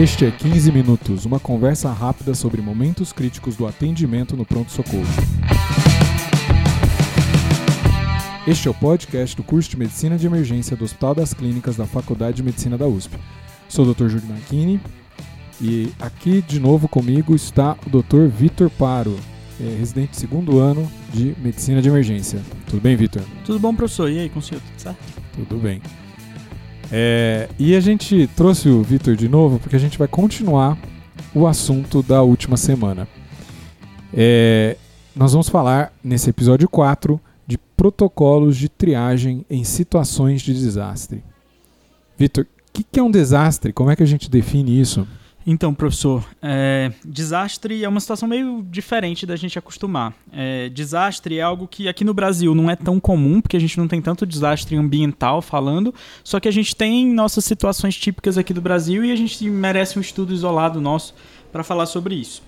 Este é 15 Minutos, uma conversa rápida sobre momentos críticos do atendimento no pronto-socorro. Este é o podcast do curso de Medicina de Emergência do Hospital das Clínicas da Faculdade de Medicina da USP. Sou o Dr. Júlio Marchini e aqui de novo comigo está o Dr. Vitor Paro, é, residente de segundo ano de Medicina de Emergência. Tudo bem, Vitor? Tudo bom, professor? E aí, com o senhor, tudo certo? Tudo bem. É, e a gente trouxe o Vitor de novo porque a gente vai continuar o assunto da última semana. É, nós vamos falar nesse episódio 4 de protocolos de triagem em situações de desastre. Vitor, o que, que é um desastre? Como é que a gente define isso? Então, professor, é, desastre é uma situação meio diferente da gente acostumar. É, desastre é algo que aqui no Brasil não é tão comum, porque a gente não tem tanto desastre ambiental falando, só que a gente tem nossas situações típicas aqui do Brasil e a gente merece um estudo isolado nosso para falar sobre isso.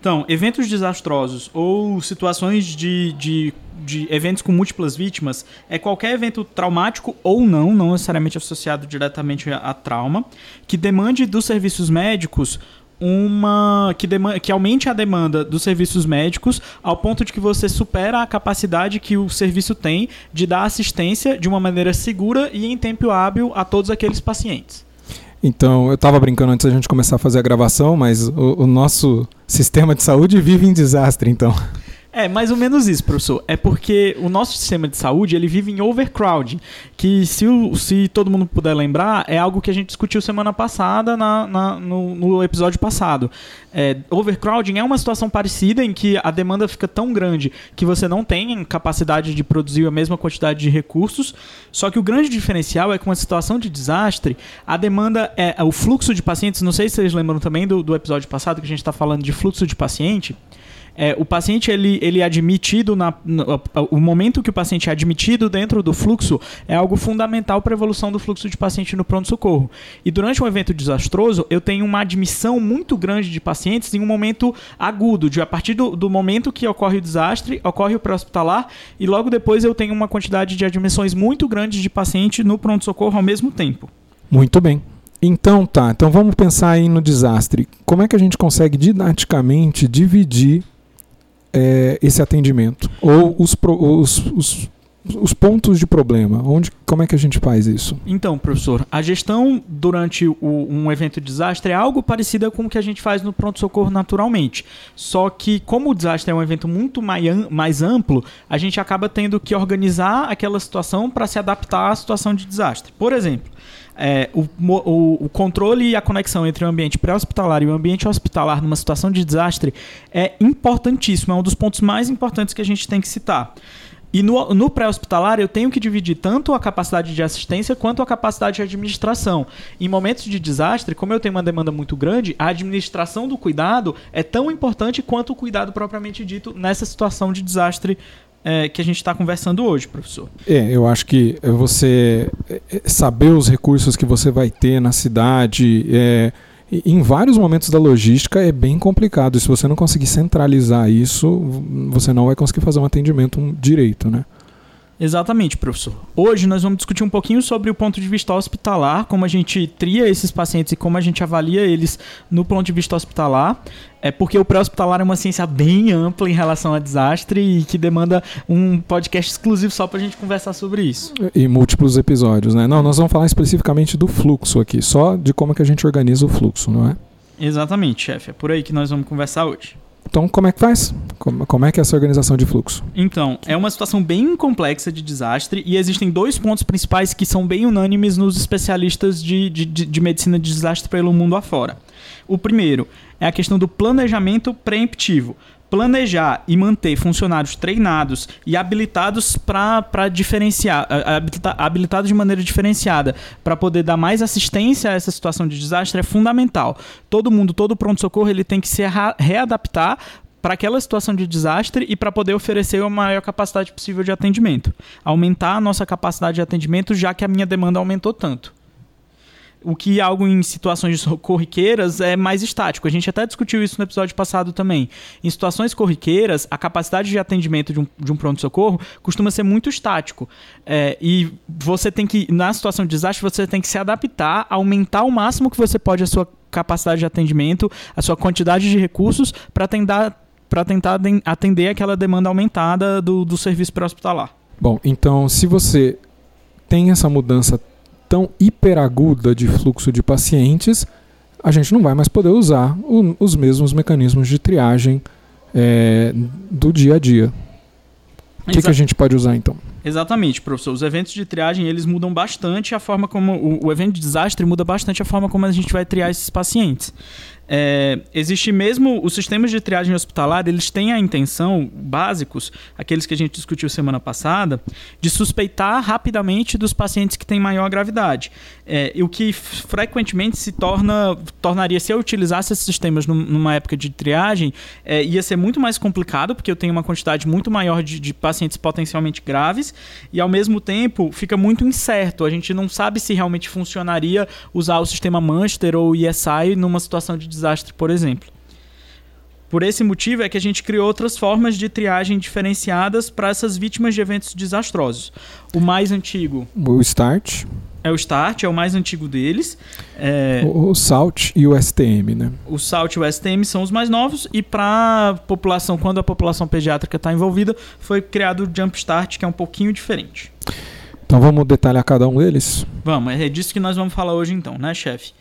Então, eventos desastrosos ou situações de, de, de, eventos com múltiplas vítimas é qualquer evento traumático ou não, não necessariamente associado diretamente a, a trauma, que demande dos serviços médicos uma que, demanda, que aumente a demanda dos serviços médicos ao ponto de que você supera a capacidade que o serviço tem de dar assistência de uma maneira segura e em tempo hábil a todos aqueles pacientes. Então, eu estava brincando antes da gente começar a fazer a gravação, mas o, o nosso sistema de saúde vive em desastre, então. É, mais ou menos isso, professor. É porque o nosso sistema de saúde, ele vive em overcrowding, que se, se todo mundo puder lembrar, é algo que a gente discutiu semana passada na, na no, no, episódio passado. É, overcrowding é uma situação parecida em que a demanda fica tão grande que você não tem capacidade de produzir a mesma quantidade de recursos, só que o grande diferencial é que uma situação de desastre, a demanda é o fluxo de pacientes, não sei se vocês lembram também do, do episódio passado que a gente está falando de fluxo de paciente, é, o paciente ele, ele é admitido na, no, o momento que o paciente é admitido dentro do fluxo é algo fundamental para a evolução do fluxo de paciente no pronto socorro. E durante um evento desastroso eu tenho uma admissão muito grande de pacientes em um momento agudo, de a partir do, do momento que ocorre o desastre ocorre o pré-hospitalar e logo depois eu tenho uma quantidade de admissões muito grande de paciente no pronto socorro ao mesmo tempo. Muito bem. Então tá, então vamos pensar aí no desastre. Como é que a gente consegue didaticamente dividir é, esse atendimento? Ou os, os, os, os, pontos de problema? Onde, como é que a gente faz isso? Então, professor, a gestão durante o, um evento de desastre é algo parecido com o que a gente faz no pronto-socorro naturalmente. Só que, como o desastre é um evento muito mais amplo, a gente acaba tendo que organizar aquela situação para se adaptar à situação de desastre. Por exemplo, é, o, o, o, controle e a conexão entre o ambiente pré-hospitalar e o ambiente hospitalar numa situação de desastre é importantíssimo, é um dos pontos mais importantes que a gente tem que citar. E no, no pré-hospitalar eu tenho que dividir tanto a capacidade de assistência quanto a capacidade de administração. Em momentos de desastre, como eu tenho uma demanda muito grande, a administração do cuidado é tão importante quanto o cuidado propriamente dito nessa situação de desastre é, que a gente está conversando hoje, professor. É, eu acho que você é, é, saber os recursos que você vai ter na cidade, é, em vários momentos da logística é bem complicado. E se você não conseguir centralizar isso, você não vai conseguir fazer um atendimento direito, né? Exatamente, professor. Hoje nós vamos discutir um pouquinho sobre o ponto de vista hospitalar, como a gente tria esses pacientes e como a gente avalia eles no ponto de vista hospitalar. É porque o pré-hospitalar é uma ciência bem ampla em relação a desastre e que demanda um podcast exclusivo só para a gente conversar sobre isso. E múltiplos episódios, né? Não, nós vamos falar especificamente do fluxo aqui, só de como é que a gente organiza o fluxo, não é? Exatamente, chefe. É por aí que nós vamos conversar hoje. Então, como é que faz? Como, é que é essa organização de fluxo? Então, é uma situação bem complexa de desastre e existem dois pontos principais que são bem unânimes nos especialistas de, de, de medicina de desastre pelo mundo afora. O primeiro é a questão do planejamento preemptivo planejar e manter funcionários treinados e habilitados para diferenciar, habilitados de maneira diferenciada, para poder dar mais assistência a essa situação de desastre é fundamental. Todo mundo, todo pronto-socorro, ele tem que se readaptar para aquela situação de desastre e para poder oferecer a maior capacidade possível de atendimento. Aumentar a nossa capacidade de atendimento, já que a minha demanda aumentou tanto o que algo em situações corriqueiras é mais estático. A gente até discutiu isso no episódio passado também. Em situações corriqueiras, a capacidade de atendimento de um, um pronto-socorro costuma ser muito estático. É, e você tem que, na situação de desastre, você tem que se adaptar, aumentar ao máximo que você pode a sua capacidade de atendimento, a sua quantidade de recursos para tentar, tentar atender aquela demanda aumentada do, do serviço pré-hospitalar. Bom, então se você tem essa mudança tão hiperaguda de fluxo de pacientes, a gente não vai mais poder usar o, os mesmos mecanismos de triagem é, do dia a dia. O que, que, a gente pode usar então? Exatamente, professor. Os eventos de triagem eles mudam bastante a forma como o, o evento de desastre muda bastante a forma como a gente vai triar esses pacientes. É, existe mesmo os sistemas de triagem hospitalar, eles têm a intenção, básicos, aqueles que a gente discutiu semana passada, de suspeitar rapidamente dos pacientes que têm maior gravidade. É, o que frequentemente se torna, tornaria, se eu utilizasse esses sistemas numa época de triagem, é, ia ser muito mais complicado, porque eu tenho uma quantidade muito maior de, de pacientes potencialmente graves, e ao mesmo tempo fica muito incerto. A gente não sabe se realmente funcionaria usar o sistema Manchester ou ESI numa situação de desastre, por exemplo. Por esse motivo é que a gente criou outras formas de triagem diferenciadas para essas vítimas de eventos desastrosos. O mais antigo. O START. É o START, é o mais antigo deles. É... O, o SALT e o STM, né? O SALT e o STM são os mais novos e para a população, quando a população pediátrica está envolvida, foi criado o Jumpstart, que é um pouquinho diferente. Então vamos detalhar cada um deles? Vamos, é disso que nós vamos falar hoje então, né, chefe?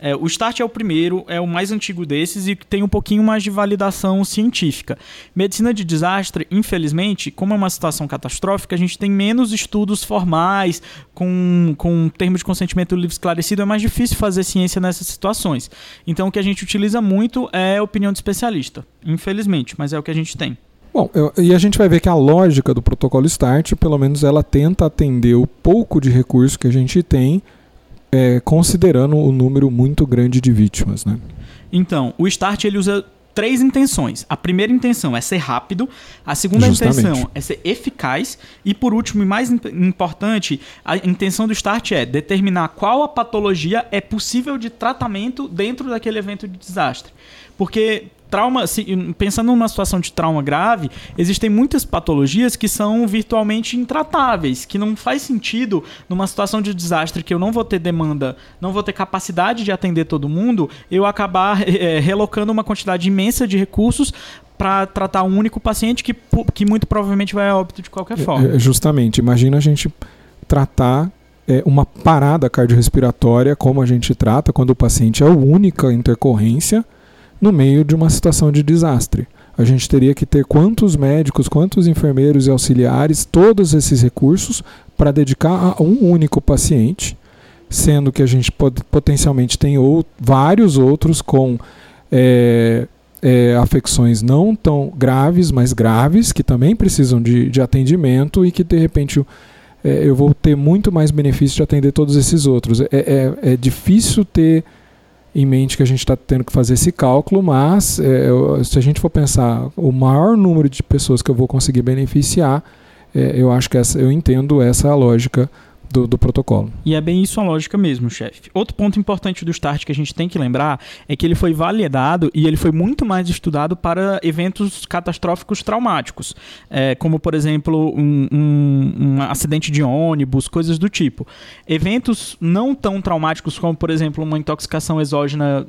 É, o START é o primeiro, é o mais antigo desses e tem um pouquinho mais de validação científica. Medicina de desastre, infelizmente, como é uma situação catastrófica, a gente tem menos estudos formais, com, com termos de consentimento livre esclarecido, é mais difícil fazer ciência nessas situações. Então o que a gente utiliza muito é a opinião de especialista, infelizmente, mas é o que a gente tem. Bom, eu, e a gente vai ver que a lógica do protocolo START, pelo menos ela tenta atender o pouco de recurso que a gente tem é, considerando o número muito grande de vítimas, né? Então, o Start ele usa três intenções. A primeira intenção é ser rápido, a segunda Justamente. intenção é ser eficaz e por último e mais importante, a intenção do start é determinar qual a patologia é possível de tratamento dentro daquele evento de desastre. Porque trauma, se, pensando numa situação de trauma grave, existem muitas patologias que são virtualmente intratáveis, que não faz sentido numa situação de desastre que eu não vou ter demanda, não vou ter capacidade de atender todo mundo, eu acabar é, relocando uma quantidade imensa de recursos para tratar um único paciente que, que muito provavelmente vai a óbito de qualquer forma. É, justamente, imagina a gente tratar é, uma parada cardiorrespiratória como a gente trata quando o paciente é a única intercorrência no meio de uma situação de desastre. A gente teria que ter quantos médicos, quantos enfermeiros e auxiliares, todos esses recursos para dedicar a um único paciente, sendo que a gente potencialmente tem ou, vários outros com é, é, afecções não tão graves, mas graves, que também precisam de, de atendimento e que de repente é, eu vou ter muito mais benefício de atender todos esses outros. É, é, é difícil ter em mente que a gente está tendo que fazer esse cálculo, mas é, se a gente for pensar o maior número de pessoas que eu vou conseguir beneficiar, é, eu acho que essa, eu entendo essa lógica do, do, protocolo. E é bem isso a lógica mesmo, chefe. Outro ponto importante do START que a gente tem que lembrar é que ele foi validado e ele foi muito mais estudado para eventos catastróficos traumáticos, é, como, por exemplo, um, um, um, acidente de ônibus, coisas do tipo. Eventos não tão traumáticos como, por exemplo, uma intoxicação exógena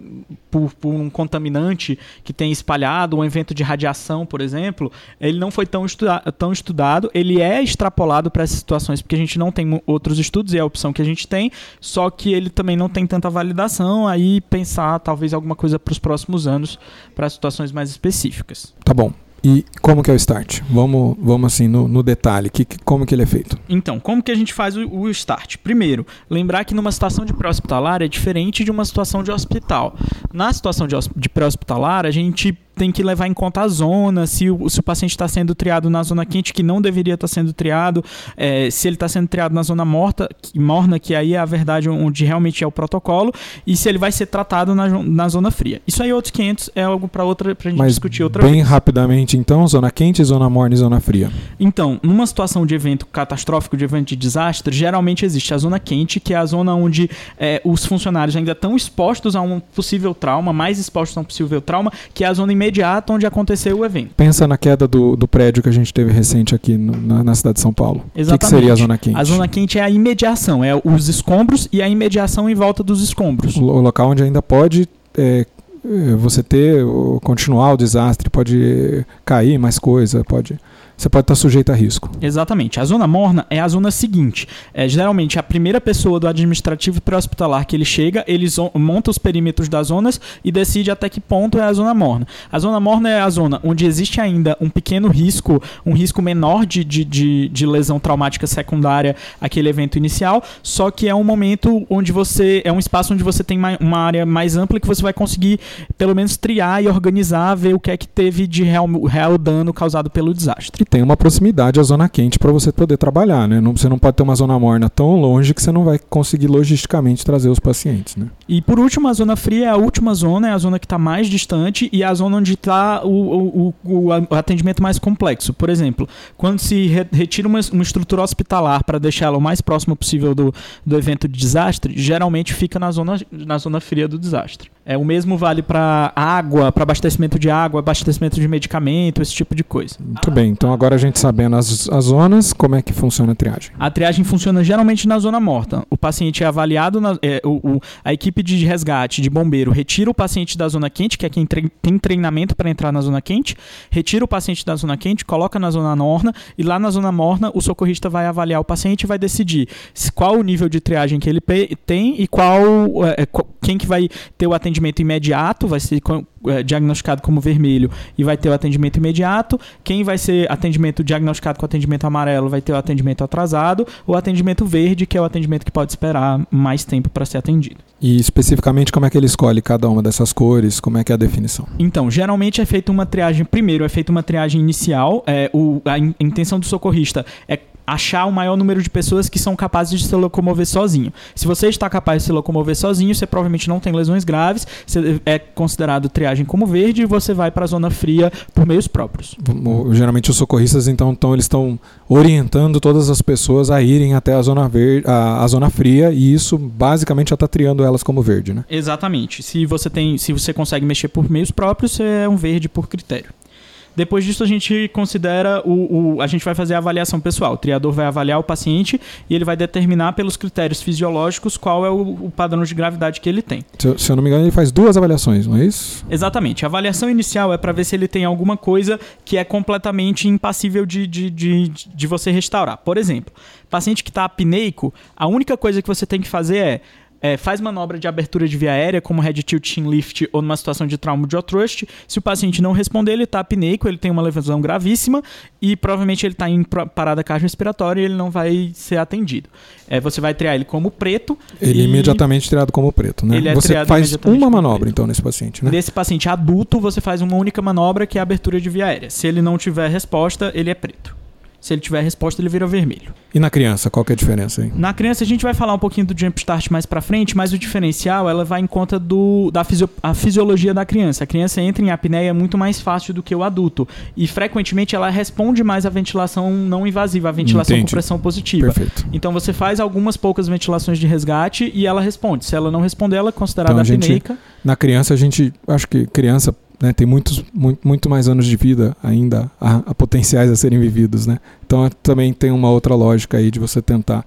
por, por um contaminante que tem espalhado, um evento de radiação, por exemplo, ele não foi tão, estuda tão estudado. Ele é extrapolado para essas situações porque a gente não tem outros estudos e é a opção que a gente tem, só que ele também não tem tanta validação, aí pensar talvez alguma coisa para os próximos anos, para situações mais específicas. Tá bom. E como que é o start? Vamos, vamos assim no, no detalhe, que, como que ele é feito? Então, como que a gente faz o, o start? Primeiro, lembrar que numa situação de pré-hospitalar é diferente de uma situação de hospital. Na situação de, de pré-hospitalar, a gente tem que levar em conta a zona, se o, se o paciente está sendo triado na zona quente, que não deveria estar tá sendo triado, é, se ele está sendo triado na zona morta, que, morna, que aí é a verdade onde realmente é o protocolo, e se ele vai ser tratado na, na zona fria. Isso aí, outros 500, é algo para outra pra gente Mas discutir outra bem vez. rapidamente, então, zona quente, zona morna e zona fria. Então, numa situação de evento catastrófico, de evento de desastre, geralmente existe a zona quente, que é a zona onde é, os funcionários ainda estão expostos a um possível trauma, mais expostos a um possível trauma, que é a zona imediata onde aconteceu o evento. Pensa na queda do, do prédio que a gente teve recente aqui no, na, na, cidade de São Paulo. Exatamente. O que, que, seria a zona quente? A zona quente é a imediação, é os escombros e a imediação em volta dos escombros. O, o local onde ainda pode é, é, você ter, continuar o desastre, pode cair mais coisa, pode você pode estar sujeito a risco. Exatamente. A zona morna é a zona seguinte. É, geralmente, a primeira pessoa do administrativo pré-hospitalar que ele chega, ele monta os perímetros das zonas e decide até que ponto é a zona morna. A zona morna é a zona onde existe ainda um pequeno risco, um risco menor de, de, de, de lesão traumática secundária àquele evento inicial, só que é um momento onde você. É um espaço onde você tem uma área mais ampla que você vai conseguir, pelo menos, triar e organizar, ver o que é que teve de real, real dano causado pelo desastre tem uma proximidade à zona quente para você poder trabalhar, né? Não, você não pode ter uma zona morna tão longe que você não vai conseguir logisticamente trazer os pacientes, né? E por último, a zona fria é a última zona, é a zona que está mais distante e é a zona onde está o, o, o, atendimento mais complexo. Por exemplo, quando se re, retira uma, uma, estrutura hospitalar para deixá-la o mais próximo possível do, do evento de desastre, geralmente fica na zona, na zona fria do desastre. É, o mesmo vale para água, para abastecimento de água, abastecimento de medicamento, esse tipo de coisa. Muito bem, então agora a gente sabendo as, as zonas, como é que funciona a triagem? A triagem funciona geralmente na zona morta. O paciente é avaliado, na, é, o, o, a equipe de resgate de bombeiro retira o paciente da zona quente, que é quem tre tem treinamento para entrar na zona quente, retira o paciente da zona quente, coloca na zona morna e lá na zona morna o socorrista vai avaliar o paciente e vai decidir qual o nível de triagem que ele tem e qual, é, quem que vai ter o atendimento atendimento imediato, vai ser é, diagnosticado como vermelho e vai ter o atendimento imediato. Quem vai ser atendimento diagnosticado com atendimento amarelo vai ter o atendimento atrasado. O atendimento verde, que é o atendimento que pode esperar mais tempo para ser atendido. E especificamente como é que ele escolhe cada uma dessas cores? Como é que é a definição? Então, geralmente é feita uma triagem. Primeiro, é feita uma triagem inicial. É, o, a, in, a intenção do socorrista é achar o maior número de pessoas que são capazes de se locomover sozinho. Se você está capaz de se locomover sozinho, você provavelmente não tem lesões graves, você é considerado triagem como verde e você vai para a zona fria por meios próprios. Geralmente os socorristas então, então eles estão orientando todas as pessoas a irem até a zona verde, a, a zona fria e isso basicamente já está triando elas como verde, né? Exatamente. Se você tem, se você consegue mexer por meios próprios, você é um verde por critério. Depois disso, a gente considera o, o, A gente vai fazer a avaliação pessoal. O triador vai avaliar o paciente e ele vai determinar pelos critérios fisiológicos qual é o, o padrão de gravidade que ele tem. Se, se, eu não me engano, ele faz duas avaliações, não é isso? Exatamente. A avaliação inicial é para ver se ele tem alguma coisa que é completamente impassível de, de, de, de você restaurar. Por exemplo, paciente que está apneico, a única coisa que você tem que fazer é é, faz manobra de abertura de via aérea, como head tilt chin lift ou numa situação de trauma de trust. Se o paciente não responder, ele está apneico, ele tem uma lesão gravíssima e provavelmente ele está em parada cardiorrespiratória e ele não vai ser atendido. É, você vai triar ele como preto. Ele é imediatamente triado como preto, né? É você faz uma manobra, então, nesse paciente, né? Nesse paciente adulto, você faz uma única manobra, que é a abertura de via aérea. Se ele não tiver resposta, ele é preto. Se ele tiver resposta, ele vira vermelho. E na criança, qual que é a diferença aí? Na criança a gente vai falar um pouquinho do jump start mais para frente, mas o diferencial ela vai em conta do, da fisio, a fisiologia da criança. A criança entra em apneia muito mais fácil do que o adulto e frequentemente ela responde mais à ventilação não invasiva, a ventilação Entendi. com pressão positiva. Perfeito. Então você faz algumas poucas ventilações de resgate e ela responde. Se ela não responder, ela é considerada então, apneica. Gente, na criança a gente acho que criança né, tem muitos, muito, muito mais anos de vida ainda a, a, potenciais a serem vividos, né? Então também tem uma outra lógica aí de você tentar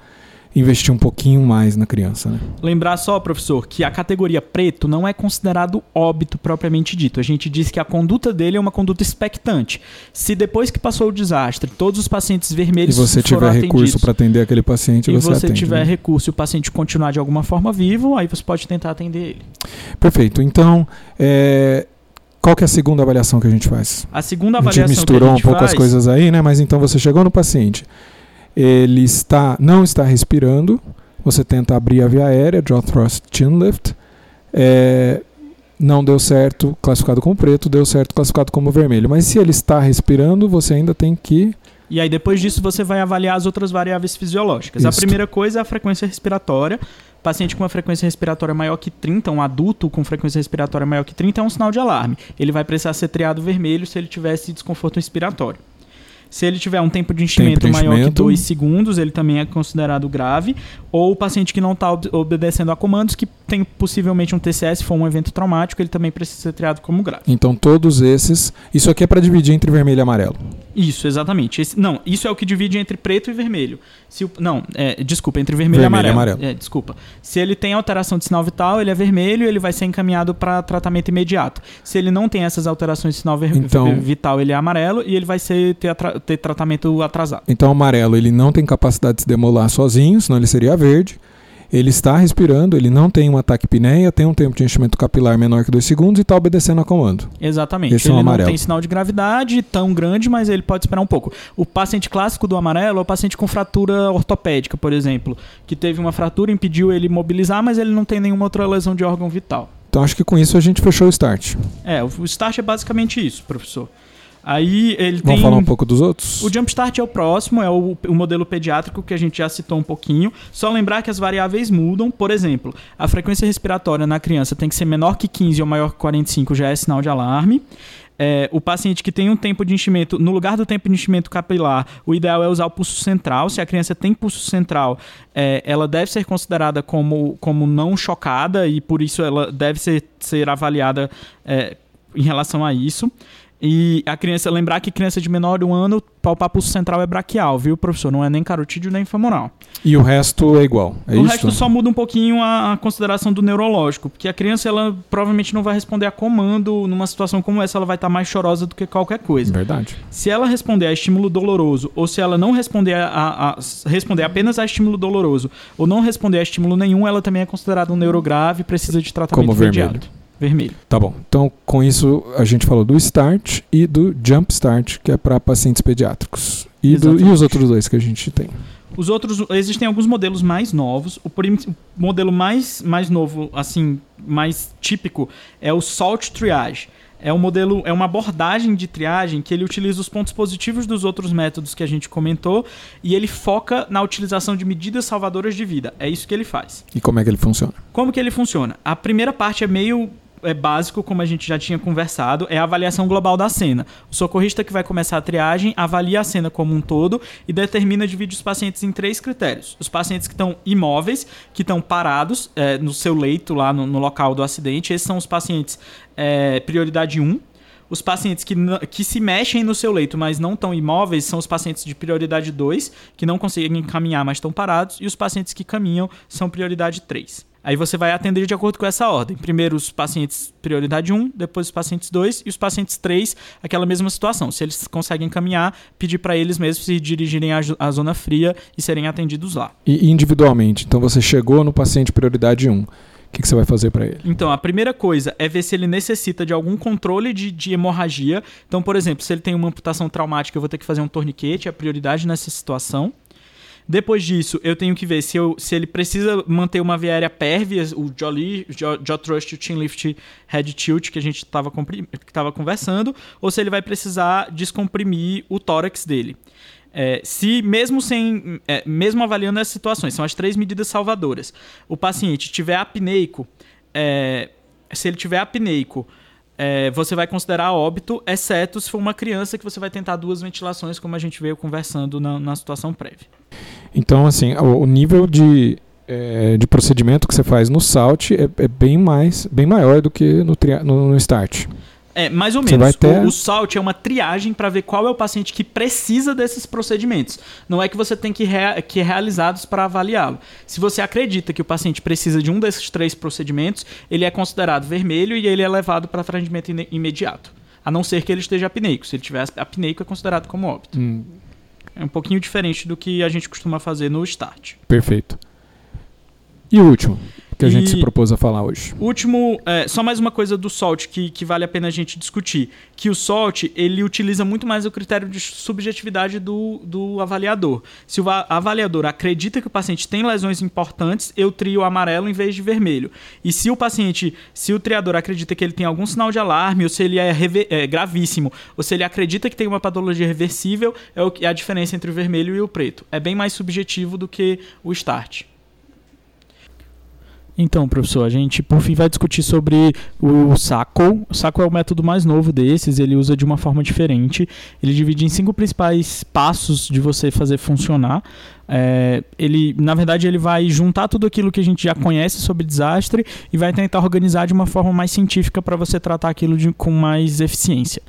investir um pouquinho mais na criança. Né? Lembrar só, professor, que a categoria preto não é considerado óbito propriamente dito. A gente diz que a conduta dele é uma conduta expectante. Se depois que passou o desastre, todos os pacientes vermelhos e você tiver recurso para atender aquele paciente, e você, você atende, tiver né? recurso e o paciente continuar de alguma forma vivo, aí você pode tentar atender ele. Perfeito. Então, é, qual que é a segunda avaliação que a gente faz? A segunda avaliação a gente misturou a gente um pouco faz... as coisas aí, né? Mas então você chegou no paciente, ele está, não está respirando, você tenta abrir a via aérea, jaw thrust chin lift, é, não deu certo, classificado como preto, deu certo, classificado como vermelho. Mas se ele está respirando, você ainda tem que e aí, depois disso, você vai avaliar as outras variáveis fisiológicas. Isto. A primeira coisa é a frequência respiratória. Paciente com uma frequência respiratória maior que 30, um adulto com frequência respiratória maior que 30 é um sinal de alarme. Ele vai precisar ser triado vermelho se ele tivesse desconforto respiratório. Se ele tiver um tempo de enchimento, tempo de enchimento. maior que 2 segundos, ele também é considerado grave. Ou o paciente que não está obedecendo a comandos, que tem possivelmente um TCS, se for um evento traumático, ele também precisa ser triado como grave. Então todos esses. Isso aqui é para dividir entre vermelho e amarelo. Isso, exatamente. Esse- não, isso é o que divide entre preto e vermelho. Se o- não, é, desculpa, entre vermelho, Vermelho e e amarelo. amarelo. É, desculpa. Se ele tem alteração de sinal vital, ele é vermelho e ele vai ser encaminhado para tratamento imediato. Se ele não tem essas alterações de sinal Então- vital, ele é amarelo e ele vai ser, ter, ter tratamento atrasado. Então o amarelo ele não tem capacidade de se demolar sozinho, senão ele seria verde. Ele está respirando, ele não tem um ataque pineia, tem um tempo de enchimento capilar menor que 2 segundos e está obedecendo a comando. Exatamente. Esse é o ele não amarelo. tem sinal de gravidade tão grande, mas ele pode esperar um pouco. O paciente clássico do amarelo é o paciente com fratura ortopédica, por exemplo, que teve uma fratura, impediu ele mobilizar, mas ele não tem nenhuma outra lesão de órgão vital. Então acho que com isso a gente fechou o start. É, o start é basicamente isso, professor. Aí ele Vamos tem. falar um pouco dos outros? O Jumpstart é o próximo, é o, o modelo pediátrico que a gente já citou um pouquinho. Só lembrar que as variáveis mudam. Por exemplo, a frequência respiratória na criança tem que ser menor que 15 ou maior que 45, já é sinal de alarme. É, o paciente que tem um tempo de enchimento, no lugar do tempo de enchimento capilar, o ideal é usar o pulso central. Se a criança tem pulso central, é, ela deve ser considerada como, como não chocada e por isso ela deve ser, ser avaliada é, em relação a isso. E a criança, lembrar que criança de menor de um ano, palpar pulso central é braquial, viu, professor? Não é nem carotídeo nem femoral. E o resto é igual. É o isso? resto só muda um pouquinho a, a consideração do neurológico, porque a criança, ela provavelmente não vai responder a comando numa situação como essa, ela vai estar mais chorosa do que qualquer coisa. Verdade. Se ela responder a estímulo doloroso, ou se ela não responder a, a- a- responder apenas a estímulo doloroso, ou não responder a estímulo nenhum, ela também é considerada um neurograve e precisa de tratamento Como vermelho. Vermelho. Tá bom. Então, com isso, a gente falou do start e do jump start, que é para pacientes pediátricos. E, do- e os outros dois que a gente tem. Os outros, existem alguns modelos mais novos. O, prim- o modelo mais, mais novo, assim, mais típico, é o Salt Triage. É um modelo, é uma abordagem de triagem que ele utiliza os pontos positivos dos outros métodos que a gente comentou e ele foca na utilização de medidas salvadoras de vida. É isso que ele faz. E como é que ele funciona? Como que ele funciona? A primeira parte é meio é básico, como a gente já tinha conversado, é a avaliação global da cena. O socorrista que vai começar a triagem avalia a cena como um todo e determina divide os pacientes em três critérios. Os pacientes que estão imóveis, que estão parados é, no seu leito lá no, no local do acidente, esses são os pacientes é, prioridade 1. Os pacientes que, que se mexem no seu leito, mas não estão imóveis, são os pacientes de prioridade 2, que não conseguem caminhar, mas estão parados, e os pacientes que caminham são prioridade 3. Aí você vai atender de acordo com essa ordem. Primeiro os pacientes prioridade 1, depois os pacientes 2 e os pacientes 3, aquela mesma situação. Se eles conseguem caminhar, pedir para eles mesmos se dirigirem à, zona fria e serem atendidos lá. E individualmente. Então, você chegou no paciente prioridade 1. O que, que você vai fazer para ele? Então, a primeira coisa é ver se ele necessita de algum controle de, de hemorragia. Então, por exemplo, se ele tem uma amputação traumática, eu vou ter que fazer um torniquete, é a prioridade nessa situação. Depois disso, eu tenho que ver se, eu, se ele precisa manter uma via aérea pérvia, o Jolly, thrust, o chin lift, head tilt que a gente estava conversando, ou se ele vai precisar descomprimir o tórax dele. É, se mesmo sem, é, mesmo avaliando essas situações, são as três medidas salvadoras. O paciente tiver apneico, é, se ele tiver apneico, é, você vai considerar óbito, exceto se for uma criança que você vai tentar duas ventilações, como a gente veio conversando na, na situação prévia. Então, assim, o, o nível de, eh, de procedimento que você faz no SALT é, é bem mais, bem maior do que no, no, no START. É, mais ou Você menos. ter- O, o SALT é uma triagem para ver qual é o paciente que precisa desses procedimentos. Não é que você tem que, rea que realizá-los para avaliá-lo. Se você acredita que o paciente precisa de um desses três procedimentos, ele é considerado vermelho e ele é levado para atendimento imediato. A não ser que ele esteja apneico. Se ele tiver apneico, é considerado como óbito. Hum, É um pouquinho diferente do que a gente costuma fazer no START. perfeito. E o último que a gente E- se propôs a falar hoje? Último, é, só mais uma coisa do SALT que, que vale a pena a gente discutir. Que o SALT, ele utiliza muito mais o critério de subjetividade do, do avaliador. Se o va- avaliador acredita que o paciente tem lesões importantes, eu trio amarelo em vez de vermelho. E se o paciente, se o triador acredita que ele tem algum sinal de alarme, ou se ele é, reve- é gravíssimo, ou se ele acredita que tem uma patologia reversível, é, o é a diferença entre o vermelho e o preto. É bem mais subjetivo do que o START. Então, professor, a gente por fim vai discutir sobre o SACO. O SACO é o método mais novo desses, ele usa de uma forma diferente. Ele divide em cinco principais passos de você fazer funcionar. É, ele, na verdade, ele vai juntar tudo aquilo que a gente já conhece sobre desastre e vai tentar organizar de uma forma mais científica para você tratar aquilo de, com mais eficiência.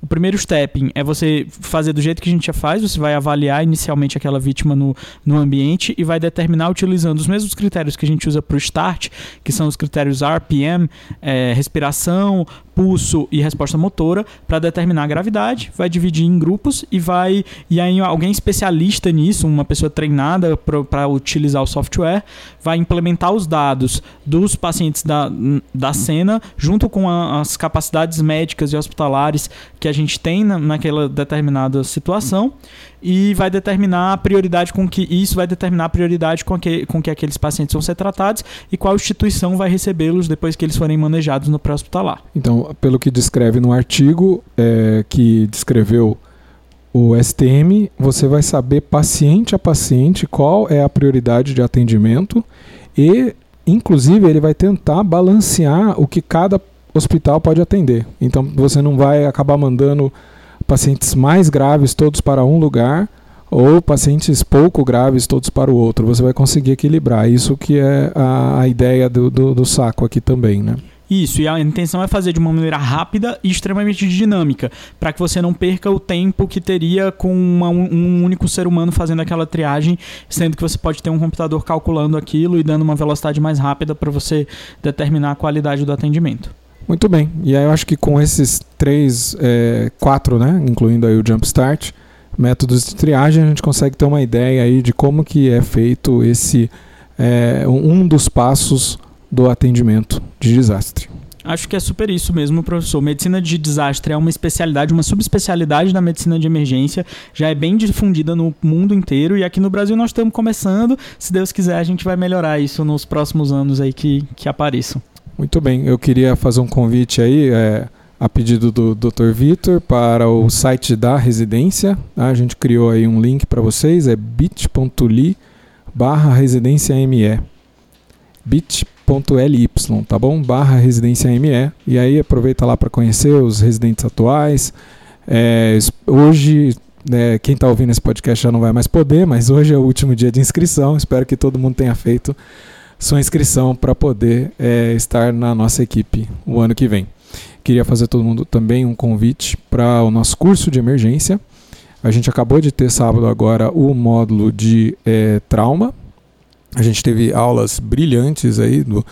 O primeiro stepping é você fazer do jeito que a gente já faz, você vai avaliar inicialmente aquela vítima no, no ambiente e vai determinar utilizando os mesmos critérios que a gente usa para o start, que são os critérios RPM, é, respiração, pulso e resposta motora para determinar a gravidade, vai dividir em grupos e vai e aí alguém especialista nisso, uma pessoa treinada para utilizar o software, vai implementar os dados dos pacientes da, da cena junto com a, as capacidades médicas e hospitalares que a gente tem na, naquela determinada situação e vai determinar a prioridade com que isso vai determinar a prioridade com que, com que aqueles pacientes vão ser tratados e qual instituição vai recebê-los depois que eles forem manejados no pré-hospitalar. Então, pelo que descreve no artigo é, que descreveu o STM, você vai saber paciente a paciente qual é a prioridade de atendimento e, inclusive, ele vai tentar balancear o que cada hospital pode atender. Então, você não vai acabar mandando pacientes mais graves todos para um lugar ou pacientes pouco graves todos para o outro. Você vai conseguir equilibrar. Isso que é a, a ideia do, do, do, saco aqui também, né? Isso, e a intenção é fazer de uma maneira rápida e extremamente dinâmica, para que você não perca o tempo que teria com uma, um único ser humano fazendo aquela triagem, sendo que você pode ter um computador calculando aquilo e dando uma velocidade mais rápida para você determinar a qualidade do atendimento. Muito bem. E aí eu acho que com esses três, é, quatro, né, incluindo aí o Jumpstart, métodos de triagem, a gente consegue ter uma ideia aí de como que é feito esse é, um dos passos do atendimento de desastre. Acho que é super isso mesmo, professor. Medicina de desastre é uma especialidade, uma subespecialidade da medicina de emergência, já é bem difundida no mundo inteiro e aqui no Brasil nós estamos começando. Se Deus quiser, a gente vai melhorar isso nos próximos anos aí que, que apareçam. Muito bem, eu queria fazer um convite aí, é, a pedido do Dr. Vitor, para o site da residência. Tá? A gente criou aí um link para vocês, é bit.ly barra residência ME. bit.ly, tá bom? Barra residência ME. E aí aproveita lá para conhecer os residentes atuais. É, hoje, né, quem está ouvindo esse podcast já não vai mais poder, mas hoje é o último dia de inscrição. Espero que todo mundo tenha feito sua inscrição para poder é, estar na nossa equipe o ano que vem. Queria fazer todo mundo também um convite para o nosso curso de emergência. A gente acabou de ter sábado agora o módulo de é, trauma. A gente teve aulas brilhantes aí do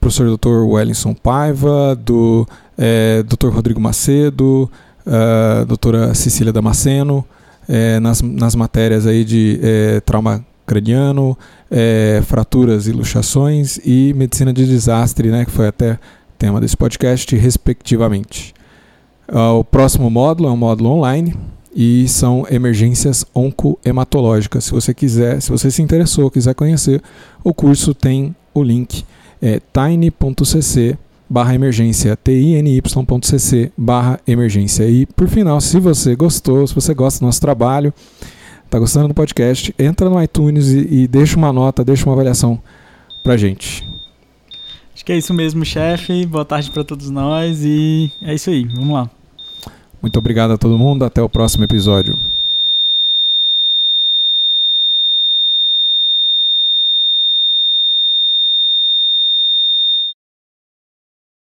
professor Dr. Wellington Paiva, do é, Dr. Rodrigo Macedo, a doutora Cecília Damasceno, é, nas, nas matérias aí de é, trauma craniano, é, fraturas e luxações e medicina de desastre, né, que foi até tema desse podcast, respectivamente. Uh, o próximo módulo é um módulo online e são emergências oncohematológicas. Se você quiser, se você se interessou, quiser conhecer, o curso tem o link é tiny.cc barra emergência, tiny.cc barra emergência. E por final, se você gostou, se você gosta do nosso trabalho, Tá gostando do podcast? Entra no iTunes e, e deixa uma nota, deixa uma avaliação pra gente. Acho que é isso mesmo, chefe. Boa tarde para todos nós e é isso aí. Vamos lá. Muito obrigado a todo mundo. Até o próximo episódio.